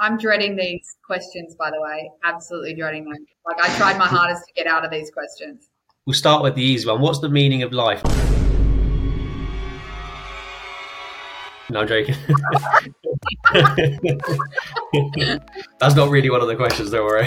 I'm dreading these questions, by the way. Absolutely dreading them. Like I tried my hardest to get out of these questions. We'll start with the easy one. What's the meaning of life? No, I'm joking. That's not really one of the questions, don't worry.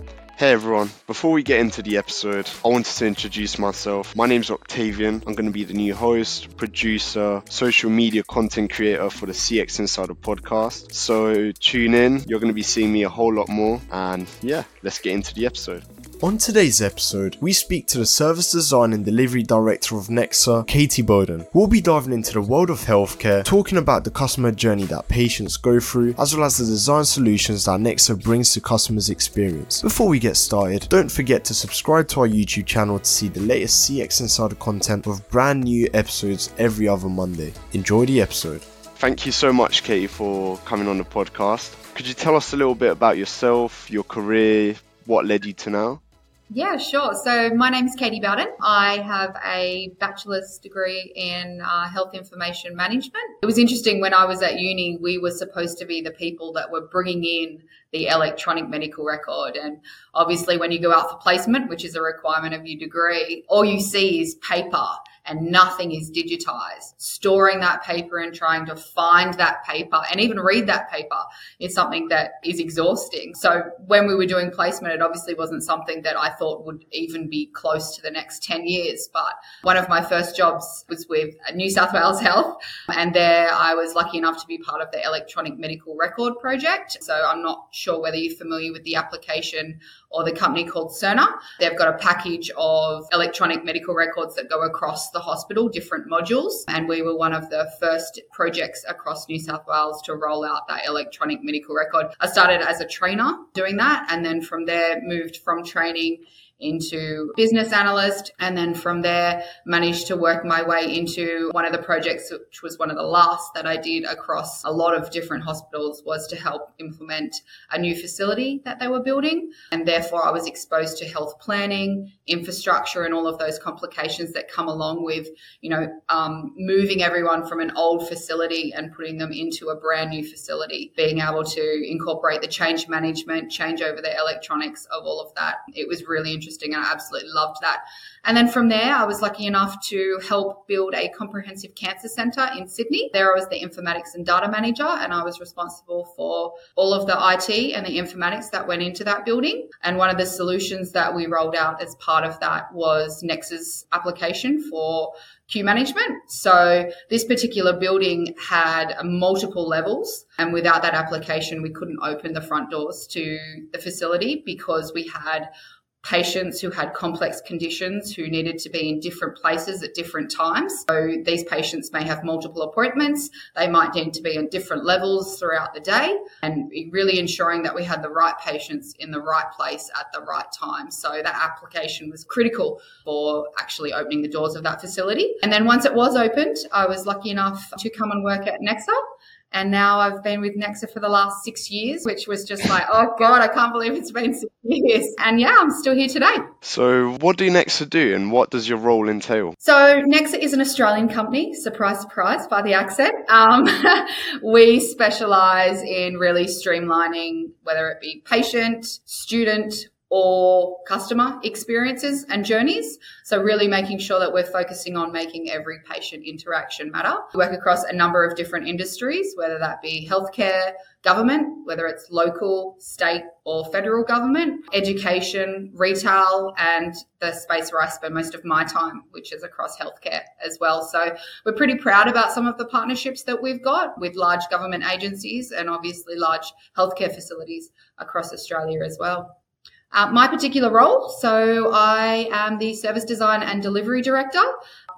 Hey everyone, before we get into the episode, I wanted to introduce myself. My name is Octavian. I'm going to be the new host, producer, social media content creator for the CX Insider podcast. So tune in, you're going to be seeing me a whole lot more. And yeah, let's get into the episode. On today's episode, we speak to the Service Design and Delivery Director of Nexa, Katie Bowden. We'll be diving into the world of healthcare, talking about the customer journey that patients go through, as well as the design solutions that Nexa brings to customers' experience. Before we get started, don't forget to subscribe to our YouTube channel to see the latest CX Insider content with brand new episodes every other Monday. Enjoy the episode. Thank you so much, Katie, for coming on the podcast. Could you tell us a little bit about yourself, your career, what led you to now? Yeah, sure. So my name is Katie Bowden. I have a bachelor's degree in uh, health information management. It was interesting when I was at uni, we were supposed to be the people that were bringing in the electronic medical record. And obviously, when you go out for placement, which is a requirement of your degree, all you see is paper and nothing is digitized. Storing that paper and trying to find that paper and even read that paper is something that is exhausting. So when we were doing placement, it obviously wasn't something that I thought would even be close to the next 10 years. But one of my first jobs was with New South Wales Health. And there I was lucky enough to be part of the electronic medical record project. So I'm not sure whether you're familiar with the application or the company called Cerner. They've got a package of electronic medical records that go across the hospital, different modules. And we were one of the first projects across New South Wales to roll out that electronic medical record. I started as a trainer doing that and then from there moved from training into business analyst. And then from there, managed to work my way into one of the projects, which was one of the last that I did across a lot of different hospitals, was to help implement a new facility that they were building. And therefore, I was exposed to health planning, infrastructure, and all of those complications that come along with, you know, um, moving everyone from an old facility and putting them into a brand new facility, being able to incorporate the change management, change over the electronics of all of that. It was really interesting interesting and I absolutely loved that. And then from there, I was lucky enough to help build a comprehensive cancer center in Sydney. There I was the informatics and data manager, and I was responsible for all of the IT and the informatics that went into that building. And one of the solutions that we rolled out as part of that was Nexa's application for queue management. So this particular building had multiple levels and without that application, we couldn't open the front doors to the facility because we had patients who had complex conditions who needed to be in different places at different times. So these patients may have multiple appointments. They might need to be on different levels throughout the day and really ensuring that we had the right patients in the right place at the right time. So that application was critical for actually opening the doors of that facility. And then once it was opened, I was lucky enough to come and work at Nexa and now I've been with Nexa for the last six years, which was just like, oh God, I can't believe it's been six years. And yeah, I'm still here today. So, what do Nexa do and what does your role entail? So, Nexa is an Australian company, surprise, surprise, by the accent. Um, we specialize in really streamlining whether it be patient, student, or customer experiences and journeys. So really making sure that we're focusing on making every patient interaction matter. We work across a number of different industries, whether that be healthcare, government, whether it's local, state or federal government, education, retail, and the space where I spend most of my time, which is across healthcare as well. So we're pretty proud about some of the partnerships that we've got with large government agencies and obviously large healthcare facilities across Australia as well. Uh, my particular role, so I am the service design and delivery director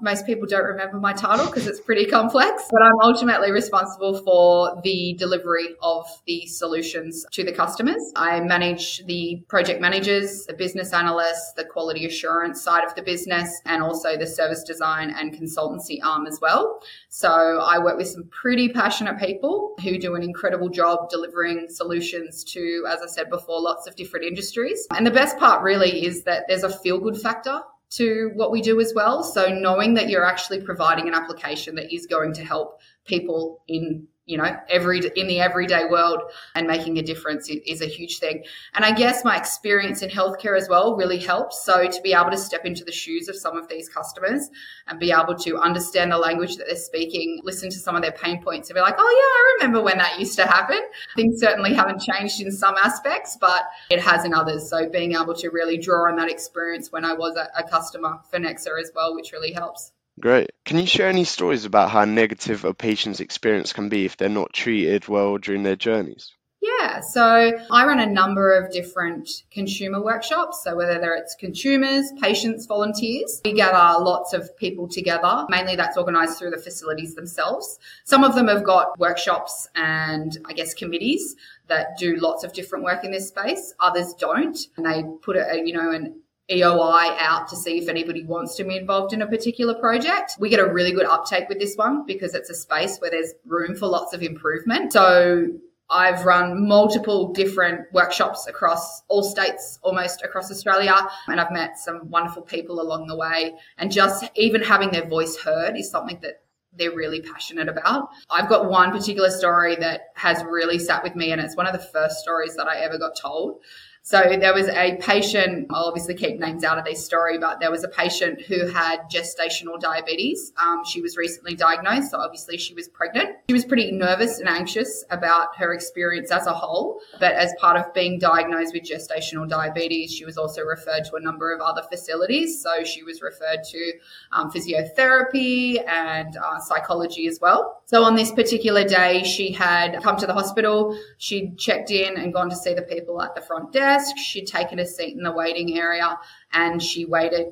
most people don't remember my title because it's pretty complex, but I'm ultimately responsible for the delivery of the solutions to the customers. I manage the project managers, the business analysts, the quality assurance side of the business, and also the service design and consultancy arm as well. So I work with some pretty passionate people who do an incredible job delivering solutions to, as I said before, lots of different industries. And the best part really is that there's a feel good factor to what we do as well. So knowing that you're actually providing an application that is going to help people in you know every in the everyday world and making a difference is a huge thing. And i guess my experience in healthcare as well really helps. So to be able to step into the shoes of some of these customers and be able to understand the language that they're speaking listen to some of their pain points and be like oh yeah i remember when that used to happen. Things certainly haven't changed in some aspects but it has in others. So being able to really draw on that experience when i was a, a customer for nexa as well which really helps Great. Can you share any stories about how negative a patient's experience can be if they're not treated well during their journeys? Yeah, so I run a number of different consumer workshops. So whether it's consumers, patients, volunteers, we gather lots of people together. Mainly that's organised through the facilities themselves. Some of them have got workshops and I guess committees that do lots of different work in this space. Others don't, and they put a you know an EOI out to see if anybody wants to be involved in a particular project. We get a really good uptake with this one because it's a space where there's room for lots of improvement. So I've run multiple different workshops across all states, almost across Australia, and I've met some wonderful people along the way. And just even having their voice heard is something that they're really passionate about. I've got one particular story that has really sat with me, and it's one of the first stories that I ever got told. So there was a patient, I'll obviously keep names out of this story, but there was a patient who had gestational diabetes. Um, she was recently diagnosed, so obviously she was pregnant. She was pretty nervous and anxious about her experience as a whole, but as part of being diagnosed with gestational diabetes, she was also referred to a number of other facilities. So she was referred to um, physiotherapy and uh, psychology as well. So on this particular day, she had come to the hospital, she'd checked in and gone to see the people at the front desk desk. She'd taken a seat in the waiting area and she waited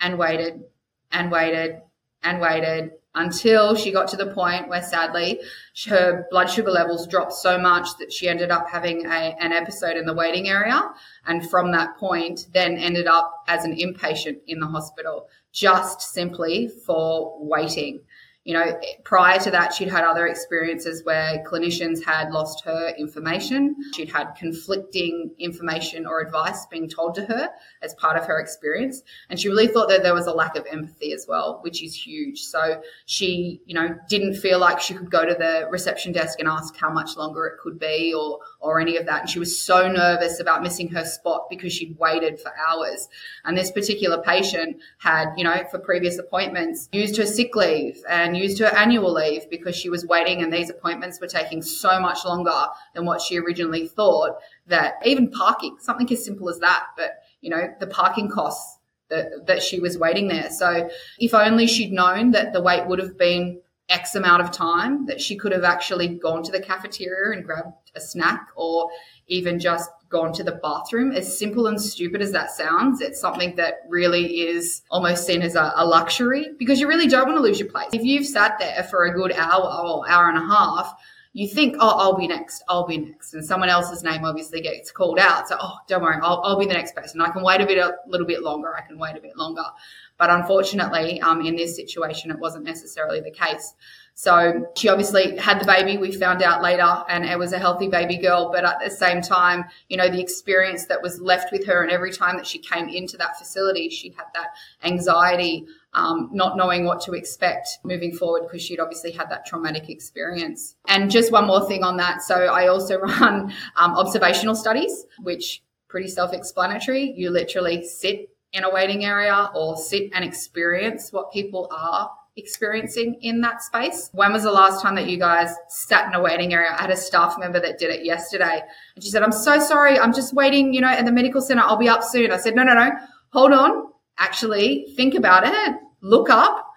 and waited and waited and waited until she got to the point where sadly her blood sugar levels dropped so much that she ended up having a, an episode in the waiting area and from that point then ended up as an inpatient in the hospital just simply for waiting you know, prior to that, she'd had other experiences where clinicians had lost her information. She'd had conflicting information or advice being told to her as part of her experience. And she really thought that there was a lack of empathy as well, which is huge. So she, you know, didn't feel like she could go to the reception desk and ask how much longer it could be or, or any of that. And she was so nervous about missing her spot because she'd waited for hours. And this particular patient had, you know, for previous appointments, used her sick leave and used her annual leave because she was waiting and these appointments were taking so much longer than what she originally thought that even parking, something as simple as that, but you know, the parking costs that, that she was waiting there. So if only she'd known that the wait would have been X amount of time, that she could have actually gone to the cafeteria and grabbed a snack or even just gone to the bathroom. As simple and stupid as that sounds, it's something that really is almost seen as a, a, luxury because you really don't want to lose your place. If you've sat there for a good hour or hour and a half, you think, oh, I'll be next, I'll be next. And someone else's name obviously gets called out. So, oh, don't worry, I'll, I'll be the next person. I can wait a bit, a little bit longer. I can wait a bit longer. But unfortunately, um, in this situation, it wasn't necessarily the case. So she obviously had the baby. We found out later, and it was a healthy baby girl. But at the same time, you know, the experience that was left with her, and every time that she came into that facility, she had that anxiety, um, not knowing what to expect moving forward because she'd obviously had that traumatic experience. And just one more thing on that. So I also run um, observational studies, which pretty self-explanatory. You literally sit in a waiting area or sit and experience what people are experiencing in that space. When was the last time that you guys sat in a waiting area? I had a staff member that did it yesterday and she said, I'm so sorry. I'm just waiting, you know, at the medical center. I'll be up soon. I said, no, no, no, hold on. Actually think about it. Look up.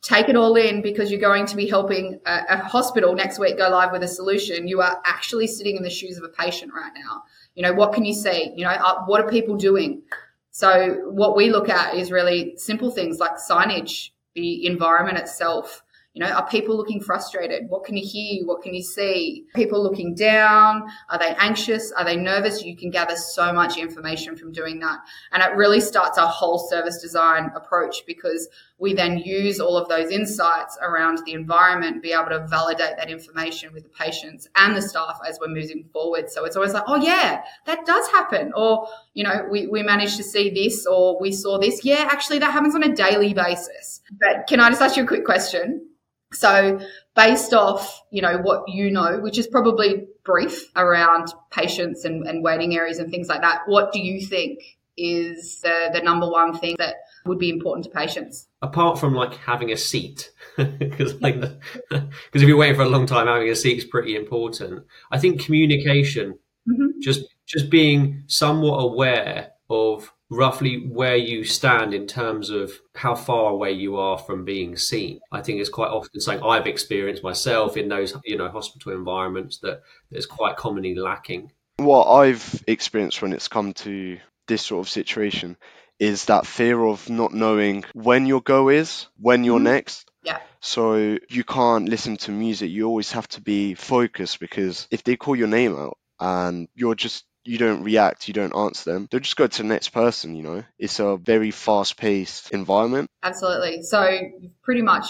Take it all in because you're going to be helping a, a hospital next week go live with a solution. You are actually sitting in the shoes of a patient right now. You know, what can you see? You know, uh, what are people doing? So what we look at is really simple things like signage, the environment itself. You know, are people looking frustrated? What can you hear? What can you see? People looking down? Are they anxious? Are they nervous? You can gather so much information from doing that. And it really starts our whole service design approach because we then use all of those insights around the environment, be able to validate that information with the patients and the staff as we're moving forward. So it's always like, oh yeah, that does happen. Or, you know, we, we managed to see this or we saw this. Yeah, actually that happens on a daily basis. But can I just ask you a quick question? So based off, you know, what you know, which is probably brief around patients and, and waiting areas and things like that, what do you think is the, the number one thing that would be important to patients? Apart from like having a seat, because like because if you're waiting for a long time, having a seat is pretty important. I think communication, mm-hmm. just just being somewhat aware of roughly where you stand in terms of how far away you are from being seen. I think it's quite often something I've experienced myself in those, you know, hospital environments that is quite commonly lacking. What I've experienced when it's come to this sort of situation is that fear of not knowing when your go is, when you're mm-hmm. next. Yeah. So you can't listen to music. You always have to be focused because if they call your name out and you're just you don't react, you don't answer them, they'll just go to the next person, you know? It's a very fast paced environment. Absolutely. So pretty much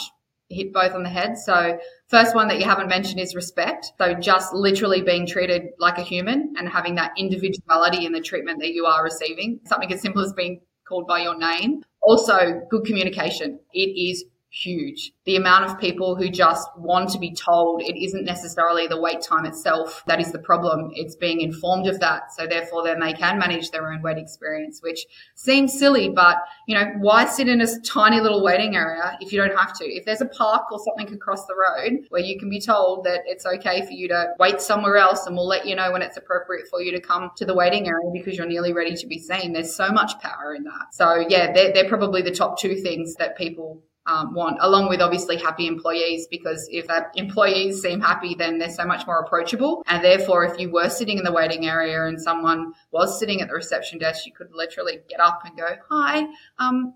hit both on the head. So first one that you haven't mentioned is respect. So just literally being treated like a human and having that individuality in the treatment that you are receiving. Something as simple as being called by your name. Also, good communication. It is huge. The amount of people who just want to be told it isn't necessarily the wait time itself that is the problem. It's being informed of that. So therefore then they can manage their own wait experience, which seems silly, but you know, why sit in a tiny little waiting area if you don't have to? If there's a park or something across the road where you can be told that it's okay for you to wait somewhere else and we'll let you know when it's appropriate for you to come to the waiting area because you're nearly ready to be seen. There's so much power in that. So yeah, they're, they're probably the top two things that people um, want, along with obviously happy employees, because if that employees seem happy, then they're so much more approachable. And therefore, if you were sitting in the waiting area and someone was sitting at the reception desk, you could literally get up and go, Hi, um,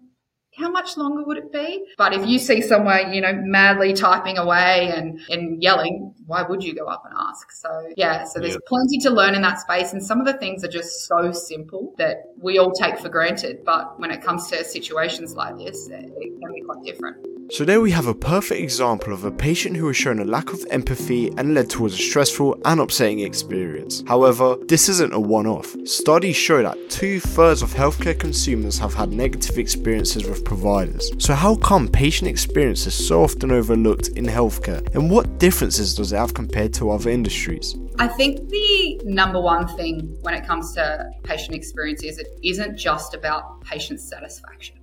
how much longer would it be? But if you see someone, you know, madly typing away and, and yelling, why would you go up and ask? So yeah, so there's yeah. plenty to learn in that space. And some of the things are just so simple that we all take for granted. But when it comes to situations like this, it, it can be quite different. So there we have a perfect example of a patient who has shown a lack of empathy and led towards a stressful and upsetting experience. However, this isn't a one-off. Studies show that two-thirds of healthcare consumers have had negative experiences with providers. So how come patient experience is so often overlooked in healthcare and what differences does it have compared to other industries? I think the number one thing when it comes to patient experience is it isn't just about patient satisfaction.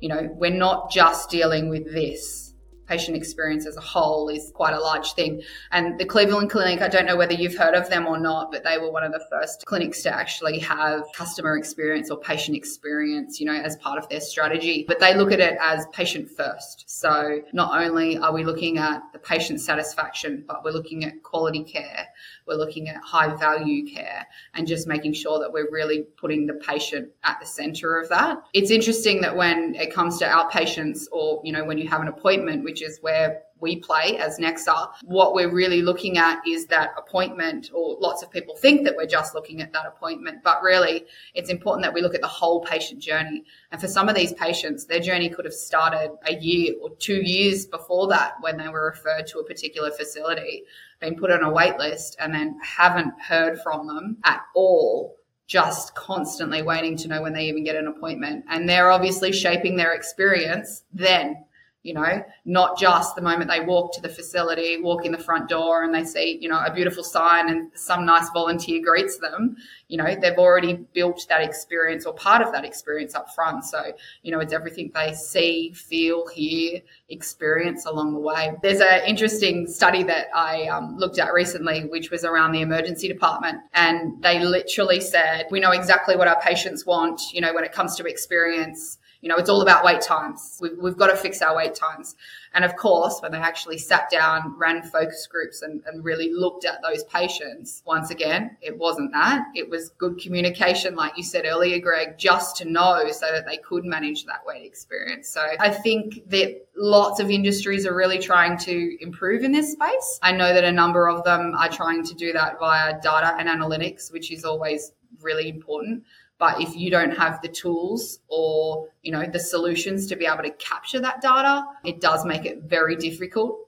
You know, we're not just dealing with this patient experience as a whole is quite a large thing. And the Cleveland Clinic, I don't know whether you've heard of them or not, but they were one of the first clinics to actually have customer experience or patient experience, you know, as part of their strategy. But they look at it as patient first. So not only are we looking at the patient satisfaction, but we're looking at quality care. We're looking at high value care and just making sure that we're really putting the patient at the center of that. It's interesting that when it comes to outpatients or, you know, when you have an appointment, which is where we play as Nexa, what we're really looking at is that appointment, or lots of people think that we're just looking at that appointment, but really it's important that we look at the whole patient journey. And for some of these patients, their journey could have started a year or two years before that when they were referred to a particular facility, been put on a wait list, and then haven't heard from them at all just constantly waiting to know when they even get an appointment. And they're obviously shaping their experience then you know, not just the moment they walk to the facility, walk in the front door and they see, you know, a beautiful sign and some nice volunteer greets them, you know, they've already built that experience or part of that experience up front. So, you know, it's everything they see, feel, hear, experience along the way. There's an interesting study that I um, looked at recently, which was around the emergency department. And they literally said, we know exactly what our patients want, you know, when it comes to experience you know, it's all about wait times. We've, we've got to fix our wait times. And of course, when they actually sat down, ran focus groups and, and really looked at those patients, once again, it wasn't that. It was good communication, like you said earlier, Greg, just to know so that they could manage that wait experience. So I think that lots of industries are really trying to improve in this space. I know that a number of them are trying to do that via data and analytics, which is always really important. But if you don't have the tools or, you know, the solutions to be able to capture that data, it does make it very difficult.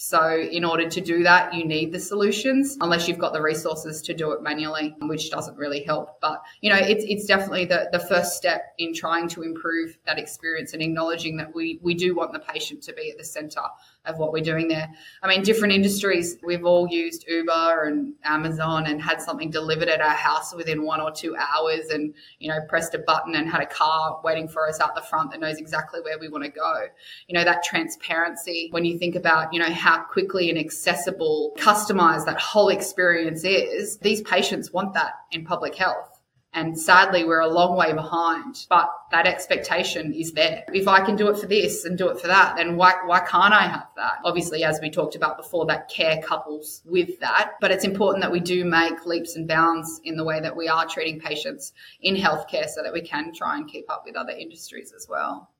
So in order to do that, you need the solutions unless you've got the resources to do it manually, which doesn't really help. But, you know, it's, it's definitely the, the first step in trying to improve that experience and acknowledging that we, we do want the patient to be at the center of what we're doing there. I mean, different industries, we've all used Uber and Amazon and had something delivered at our house within one or two hours and, you know, pressed a button and had a car waiting for us out the front that knows exactly where we want to go. You know, that transparency, when you think about, you know, how quickly and accessible, customized that whole experience is, these patients want that in public health. And sadly, we're a long way behind, but that expectation is there. If I can do it for this and do it for that, then why, why can't I have that? Obviously, as we talked about before, that care couples with that. But it's important that we do make leaps and bounds in the way that we are treating patients in healthcare so that we can try and keep up with other industries as well.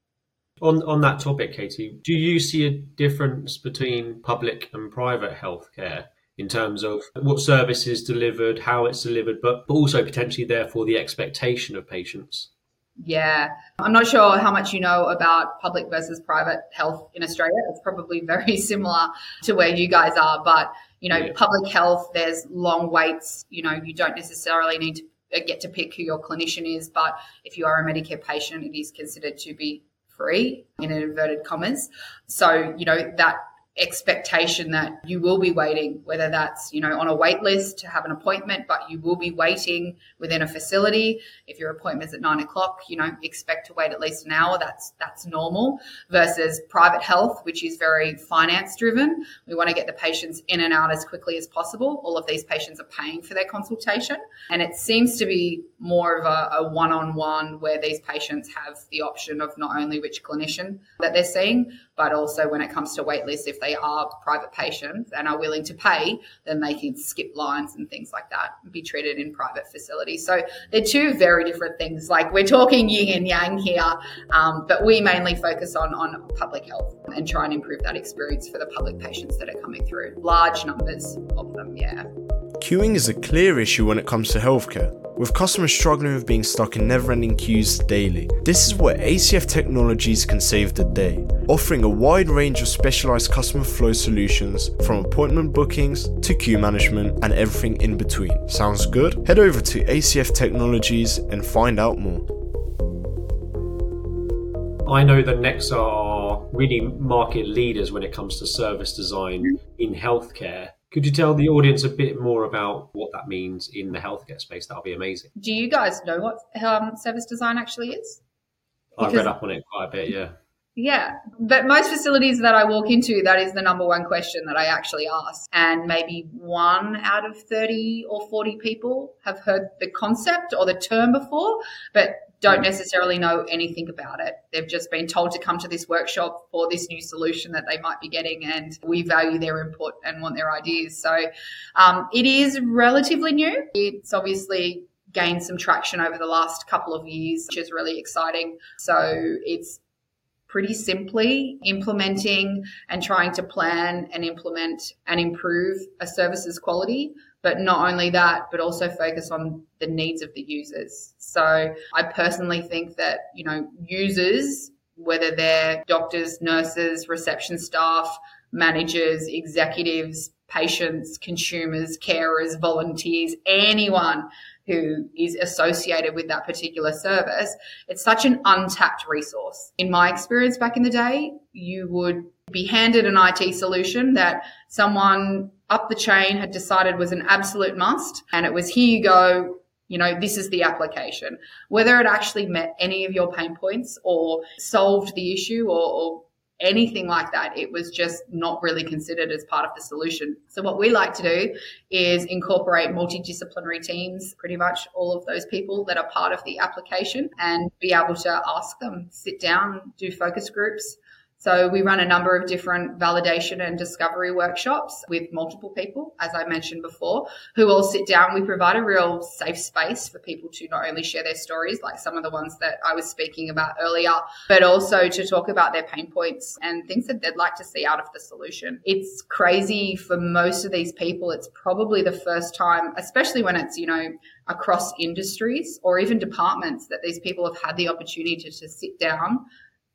On, on that topic, Katie, do you see a difference between public and private healthcare in terms of what service is delivered, how it's delivered, but, but also potentially, therefore, the expectation of patients. Yeah. I'm not sure how much you know about public versus private health in Australia. It's probably very similar to where you guys are. But, you know, yeah. public health, there's long waits. You know, you don't necessarily need to uh, get to pick who your clinician is. But if you are a Medicare patient, it is considered to be free in inverted commas. So, you know, that expectation that you will be waiting, whether that's, you know, on a wait list to have an appointment, but you will be waiting within a facility. If your appointment's at nine o'clock, you know, expect to wait at least an hour. That's that's normal versus private health, which is very finance driven. We want to get the patients in and out as quickly as possible. All of these patients are paying for their consultation. And it seems to be more of a, a one-on-one where these patients have the option of not only which clinician that they're seeing, but also when it comes to wait lists, if they are private patients and are willing to pay, then they can skip lines and things like that and be treated in private facilities. So they're two very different things. Like we're talking yin and yang here, um, but we mainly focus on, on public health and try and improve that experience for the public patients that are coming through. Large numbers of them, yeah. Queuing is a clear issue when it comes to healthcare, with customers struggling with being stuck in never ending queues daily. This is where ACF Technologies can save the day, offering a wide range of specialized customer flow solutions from appointment bookings to queue management and everything in between. Sounds good? Head over to ACF Technologies and find out more. I know that Nexa are really market leaders when it comes to service design in healthcare. Could you tell the audience a bit more about what that means in the healthcare space? That'll be amazing. Do you guys know what um, service design actually is? Because, I've read up on it quite a bit, yeah. Yeah, but most facilities that I walk into, that is the number one question that I actually ask. And maybe one out of 30 or 40 people have heard the concept or the term before, but don't necessarily know anything about it. They've just been told to come to this workshop for this new solution that they might be getting, and we value their input and want their ideas. So um, it is relatively new. It's obviously gained some traction over the last couple of years, which is really exciting. So it's pretty simply implementing and trying to plan and implement and improve a service's quality but not only that, but also focus on the needs of the users. So I personally think that, you know, users, whether they're doctors, nurses, reception staff, managers, executives, patients, consumers, carers, volunteers, anyone who is associated with that particular service, it's such an untapped resource. In my experience back in the day, you would be handed an IT solution that someone up the chain had decided was an absolute must. And it was here you go, you know, this is the application. Whether it actually met any of your pain points or solved the issue or, or anything like that. It was just not really considered as part of the solution. So what we like to do is incorporate multidisciplinary teams, pretty much all of those people that are part of the application and be able to ask them, sit down, do focus groups, so we run a number of different validation and discovery workshops with multiple people, as I mentioned before, who all sit down. We provide a real safe space for people to not only share their stories, like some of the ones that I was speaking about earlier, but also to talk about their pain points and things that they'd like to see out of the solution. It's crazy for most of these people. It's probably the first time, especially when it's, you know, across industries or even departments that these people have had the opportunity to, sit down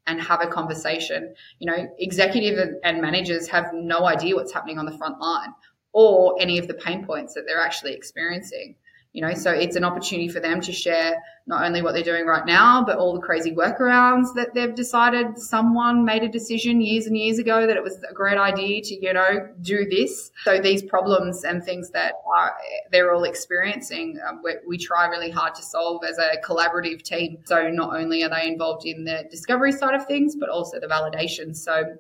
and have a conversation. You know, executive and managers have no idea what's happening on the front line or any of the pain points that they're actually experiencing. You know so it's an opportunity for them to share not only what they're doing right now but all the crazy workarounds that they've decided someone made a decision years and years ago that it was a great idea to you know do this. So these problems and things that are, they're all experiencing um, we, we try really hard to solve as a collaborative team. So not only are they involved in the discovery side of things but also the validation. So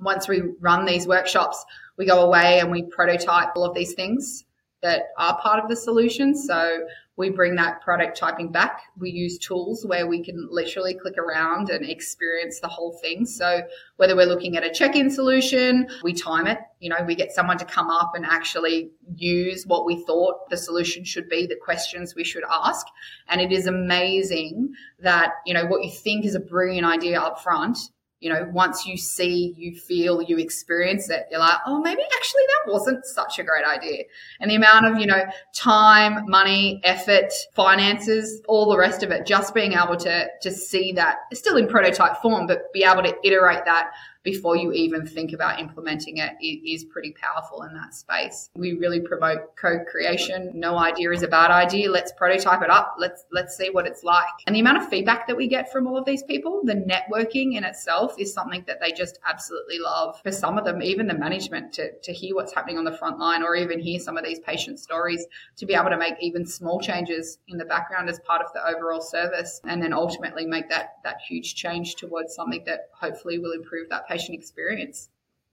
once we run these workshops we go away and we prototype all of these things that are part of the solution. So we bring that prototyping back. We use tools where we can literally click around and experience the whole thing. So whether we're looking at a check-in solution, we time it. You know, we get someone to come up and actually use what we thought the solution should be, the questions we should ask. And it is amazing that, you know, what you think is a brilliant idea up front you know, once you see, you feel, you experience it, you're like, oh, maybe actually that wasn't such a great idea. And the amount of, you know, time, money, effort, finances, all the rest of it, just being able to, to see that still in prototype form, but be able to iterate that before you even think about implementing it is pretty powerful in that space. We really promote co-creation. No idea is a bad idea. Let's prototype it up. Let's let's see what it's like. And the amount of feedback that we get from all of these people, the networking in itself is something that they just absolutely love. For some of them, even the management to, to hear what's happening on the front line or even hear some of these patient stories to be able to make even small changes in the background as part of the overall service and then ultimately make that that huge change towards something that hopefully will improve that patient experience.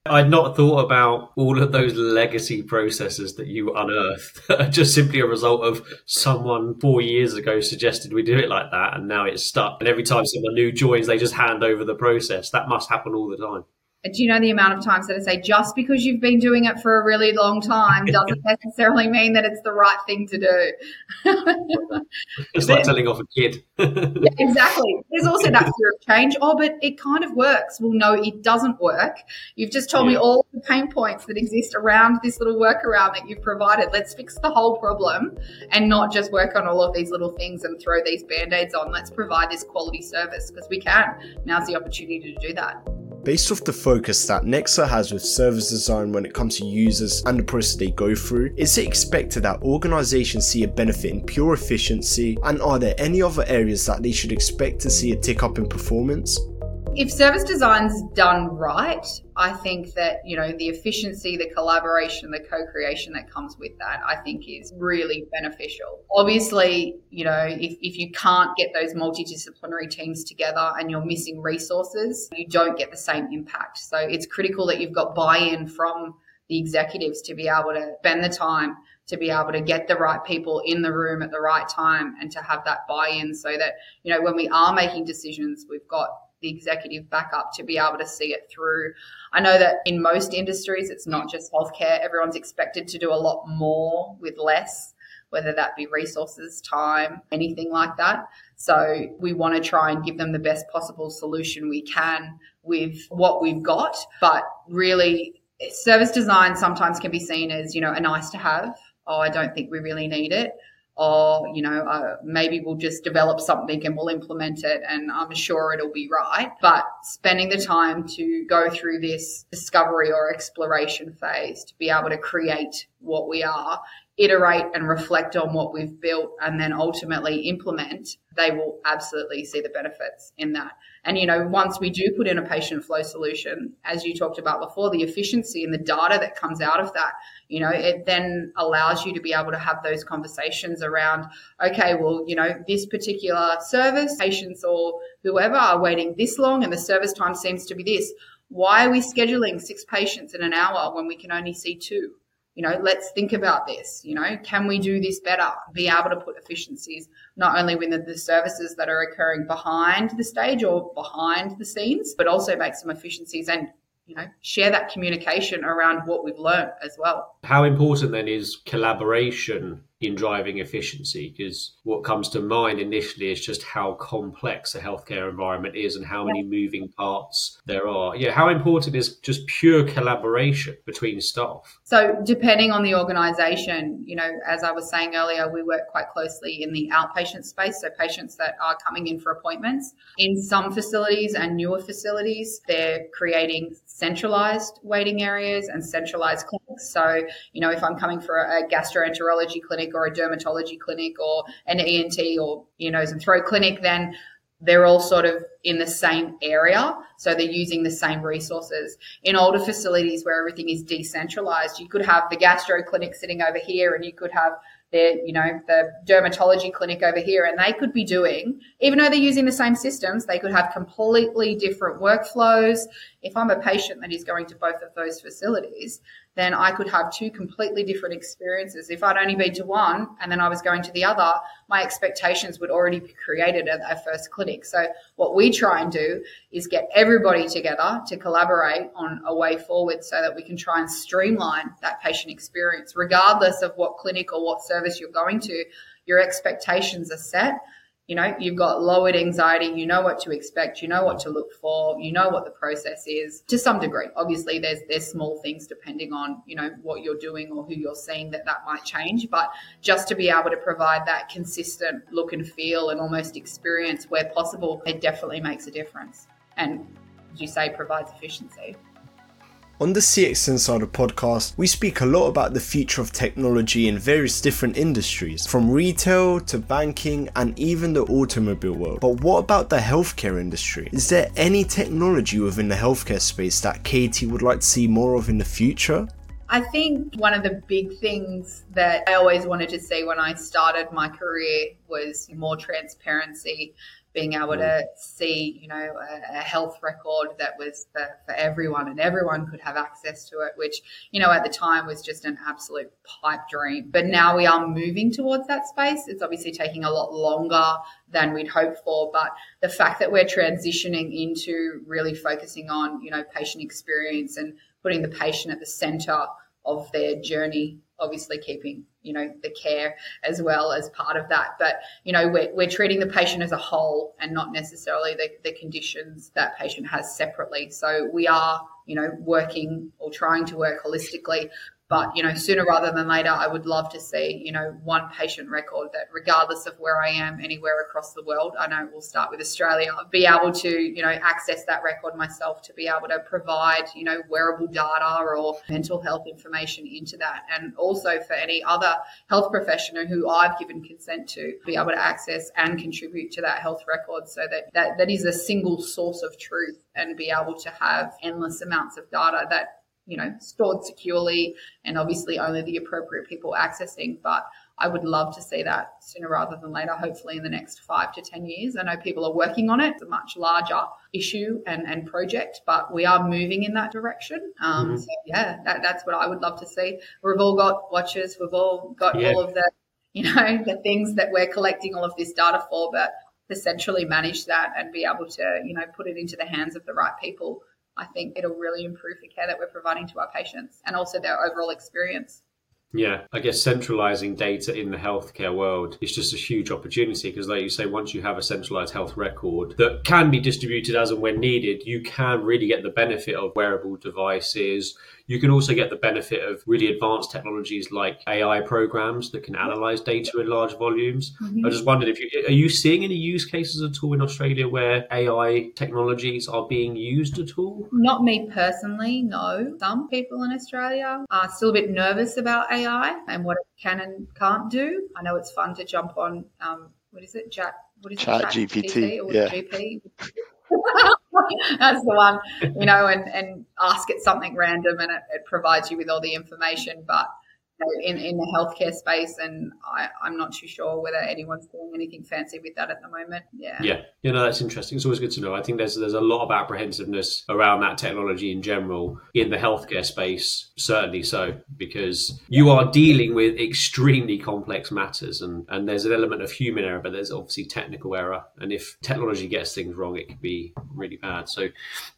I'd not thought about all of those legacy processes that you unearthed, just simply a result of someone four years ago suggested we do it like that, and now it's stuck. And every time someone new joins, they just hand over the process. That must happen all the time Uh, do you know the amount of times that I say just because you've been doing it for a really long time doesn't necessarily mean that it's the right thing to do. it's like telling off a kid. yeah, exactly. There's also that fear of change. Oh, but it kind of works. Well, no, it doesn't work. You've just told yeah. me all the pain points that exist around this little workaround that you've provided. Let's fix the whole problem and not just work on all of these little things and throw these band aids on. Let's provide this quality service because we can. Now's the opportunity to do that. Based off the focus that Nexa has with service design when it comes to users and the process they go through, is it expected that organizations see a benefit in pure efficiency? And are there any other areas that they should expect to see a tick up in performance? If service design's done right, I think that, you know, the efficiency, the collaboration, the co-creation that comes with that, I think is really beneficial. Obviously, you know, if, if you can't get those multidisciplinary teams together and you're missing resources, you don't get the same impact. So it's critical that you've got buy-in from the executives to be able to spend the time to be able to get the right people in the room at the right time and to have that buy-in so that you know when we are making decisions we've got the executive backup to be able to see it through. I know that in most industries, it's not just healthcare. Everyone's expected to do a lot more with less, whether that be resources, time, anything like that. So we want to try and give them the best possible solution we can with what we've got. But really, service design sometimes can be seen as, you know, a nice to have. Oh, I don't think we really need it or you know uh, maybe we'll just develop something and we'll implement it and i'm sure it'll be right. But spending the time to go through this discovery or exploration phase to be able to create what we are iterate and reflect on what we've built and then ultimately implement they will absolutely see the benefits in that. And, you know, once we do put in a patient flow solution, as you talked about before, the efficiency and the data that comes out of that, you know, it then allows you to be able to have those conversations around, okay, well, you know, this particular service, patients or whoever are waiting this long and the service time seems to be this. Why are we scheduling six patients in an hour when we can only see two? you know, let's think about this. You know, can we do this better? Be able to put efficiencies not only within the services that are occurring behind the stage or behind the scenes, but also make some efficiencies and you know share that communication around what we've learned as well. How important then is collaboration in driving efficiency because what comes to mind initially is just how complex a healthcare environment is and how many moving parts there are. Yeah, how important is just pure collaboration between staff? So, depending on the organization, you know, as I was saying earlier, we work quite closely in the outpatient space, so patients that are coming in for appointments. In some facilities and newer facilities, they're creating centralized waiting areas and centralized clinics. So, you know, if I'm coming for a gastroenterology clinic or a dermatology clinic or an ENT or ear, nose and throat clinic, then they're all sort of in the same area. So they're using the same resources. In older facilities where everything is decentralized, you could have the gastro clinic sitting over here and you could have the, you know, the dermatology clinic over here and they could be doing, even though they're using the same systems, they could have completely different workflows. If I'm a patient that is going to both of those facilities, then I could have two completely different experiences. If I'd only been to one and then I was going to the other, my expectations would already be created at that first clinic. So what we try and do is get everybody together to collaborate on a way forward so that we can try and streamline that patient experience, regardless of what clinic or what service you're going to. Your expectations are set you know you've got lowered anxiety you know what to expect you know what to look for you know what the process is to some degree. Obviously there's there's small things depending on you know what you're doing or who you're seeing that that might change but just to be able to provide that consistent look and feel and almost experience where possible it definitely makes a difference. And as you say provides efficiency on the CX Insider podcast, we speak a lot about the future of technology in various different industries, from retail to banking and even the automobile world. But what about the healthcare industry? Is there any technology within the healthcare space that Katie would like to see more of in the future? I think one of the big things that I always wanted to see when I started my career was more transparency being able to mm. see, you know, a, a health record that was for, for, everyone and everyone could have access to it, which, you know, at the time was just an absolute pipe dream. But now we are moving towards that space. It's obviously taking a lot longer than we'd hoped for, but the fact that we're transitioning into really focusing on, you know, patient experience and putting the patient at the center of their journey obviously keeping you know the care as well as part of that. But you know we're, we're treating the patient as a whole and not necessarily the, the conditions that patient has separately. So we are you know working or trying to work holistically but, you know, sooner rather than later, I would love to see, you know, one patient record that regardless of where I am anywhere across the world, I know we'll start with Australia, be able to, you know, access that record myself to be able to provide, you know, wearable data or mental health information into that. And also for any other health professional who I've given consent to be able to access and contribute to that health record so that that, that is a single source of truth and be able to have endless amounts of data that you know, stored securely and obviously only the appropriate people accessing. But I would love to see that sooner rather than later, hopefully in the next five to 10 years. I know people are working on it. It's a much larger issue and, and project, but we are moving in that direction. Um, mm-hmm. So, yeah, that, that's what I would love to see. We've all got watches, we've all got yeah. all of the, you know, the things that we're collecting all of this data for, but to centrally manage that and be able to, you know, put it into the hands of the right people I think it'll really improve the care that we're providing to our patients and also their overall experience. Yeah, I guess centralizing data in the healthcare world is just a huge opportunity because, like you say, once you have a centralized health record that can be distributed as and when needed, you can really get the benefit of wearable devices. You can also get the benefit of really advanced technologies like AI programs that can analyze data in large volumes. Mm-hmm. I just wondered if you are you seeing any use cases at all in Australia where AI technologies are being used at all? Not me personally, no. Some people in Australia are still a bit nervous about AI and what it can and can't do. I know it's fun to jump on um, what is it, chat what is chat, it, chat GPT, or yeah. GP. That's the one, you know, and, and ask it something random and it, it provides you with all the information. But in, in the healthcare space, and I, I'm not too sure whether anyone's doing anything fancy with that at the moment. Yeah, yeah, you know that's interesting. It's always good to know. I think there's there's a lot of apprehensiveness around that technology in general in the healthcare space, certainly so, because you are dealing with extremely complex matters, and and there's an element of human error, but there's obviously technical error, and if technology gets things wrong, it can be really bad. So,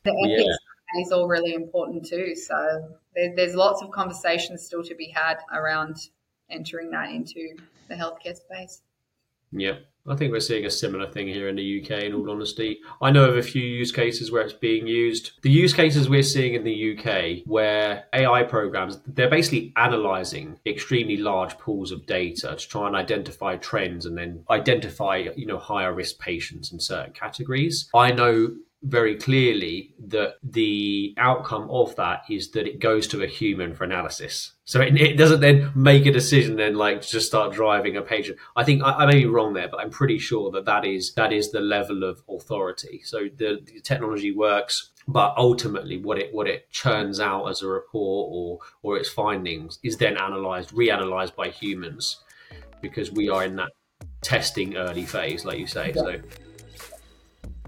the ethics yeah is all really important too. So there, there's lots of conversations still to be had around entering that into the healthcare space. Yeah, I think we're seeing a similar thing here in the UK, in all honesty. I know of a few use cases where it's being used. The use cases we're seeing in the UK where AI programs, they're basically analyzing extremely large pools of data to try and identify trends and then identify, you know, higher risk patients in certain categories. I know very clearly that the outcome of that is that it goes to a human for analysis. So it, it doesn't then make a decision then like just start driving a patient. I think I, I, may be wrong there, but I'm pretty sure that that is that is the level of authority. So the, the technology works but ultimately what it what it churns out as a report or or its findings is then analyzed reanalyzed by humans because we are in that testing early phase like you say yeah. so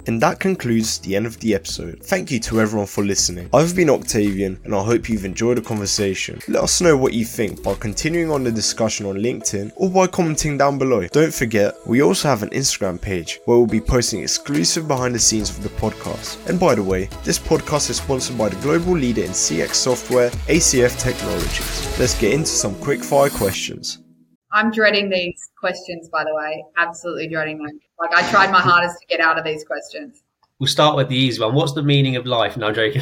and that concludes the end of the episode. Thank you to everyone for listening. I've been Octavian and I hope you've enjoyed the conversation. Let us know what you think by continuing on the discussion on LinkedIn or by commenting down below. Don't forget, we also have an Instagram page where we'll be posting exclusive behind the scenes of the podcast. And by the way, this podcast is sponsored by the global leader in CX software, ACF Technologies. Let's get into some quick fire questions. I'm dreading these questions, by the way. Absolutely dreading them. Like I tried my hardest to get out of these questions. We'll start with the easy one. What's the meaning of life? No, I'm joking.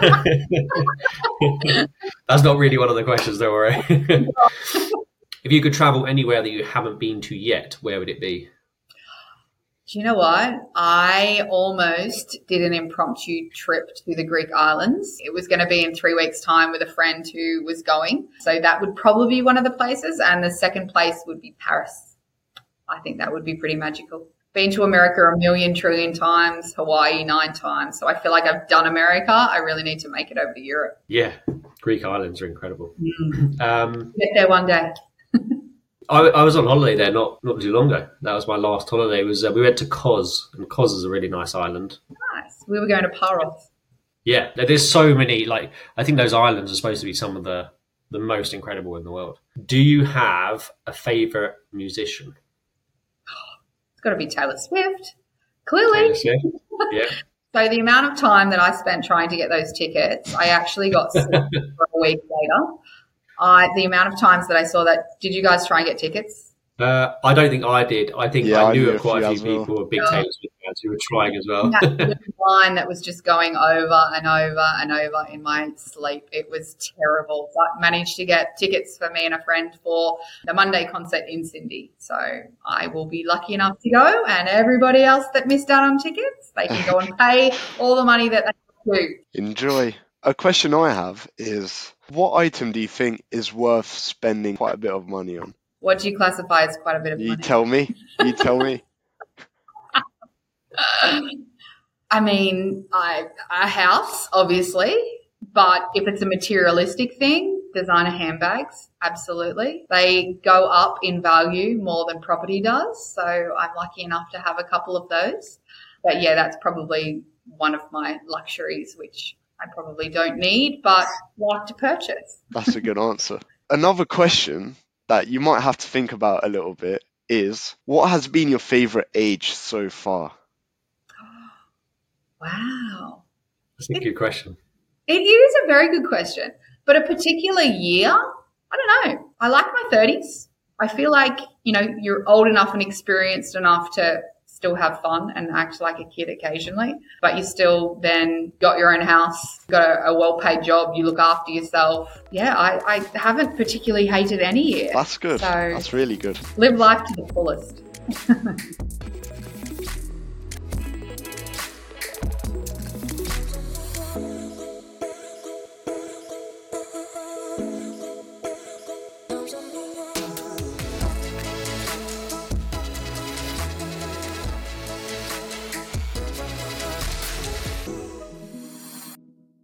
That's not really one of the questions, don't worry. if you could travel anywhere that you haven't been to yet, where would it be? Do you know what? I almost did an impromptu trip to the Greek islands. It was going to be in three weeks' time with a friend who was going. So that would probably be one of the places. And the second place would be Paris. I think that would be pretty magical. Been to America a million trillion times, Hawaii nine times. So I feel like I've done America. I really need to make it over to Europe. Yeah, Greek islands are incredible. Mm. Um, Get there one day. I, I, was on holiday there not not too long ago. That was my last holiday. It was uh, we went to Kos, and Kos is a really nice island. Nice. We were going to Paros. Yeah, there's so many. Like I think those islands are supposed to be some of the the most incredible in the world. Do you have a favorite musician? It's got to be Taylor Swift. Clearly. Taylor Swift. Yeah. so the amount of time that I spent trying to get those tickets, I actually got for a week later. I the amount of times that I saw that. Did you guys try and get tickets? Uh, I don't think I did. I think yeah, I knew, I knew quite a few people well. were big Taylor Swift fans who were trying as well. that line that was just going over and over and over in my sleep. It was terrible. But managed to get tickets for me and a friend for the Monday concert in Sydney. So I will be lucky enough to go. And everybody else that missed out on tickets, they can go and pay all the money that they do. Enjoy. A question I have is what item do you think is worth spending quite a bit of money on? What do you classify as quite a bit of you money? You tell me. You tell me. I mean, I, a house, obviously, but if it's a materialistic thing, designer handbags, absolutely. They go up in value more than property does. So I'm lucky enough to have a couple of those. But yeah, that's probably one of my luxuries, which I probably don't need, but like to purchase. That's a good answer. Another question that you might have to think about a little bit is what has been your favorite age so far? Wow. That's a good question. It is a very good question. But a particular year, I don't know. I like my 30s. I feel like, you know, you're old enough and experienced enough to still have fun and act like a kid occasionally, but you still then got your own house, got a, a well paid job, you look after yourself. Yeah, I, I haven't particularly hated any year. That's good. So That's really good. Live life to the fullest.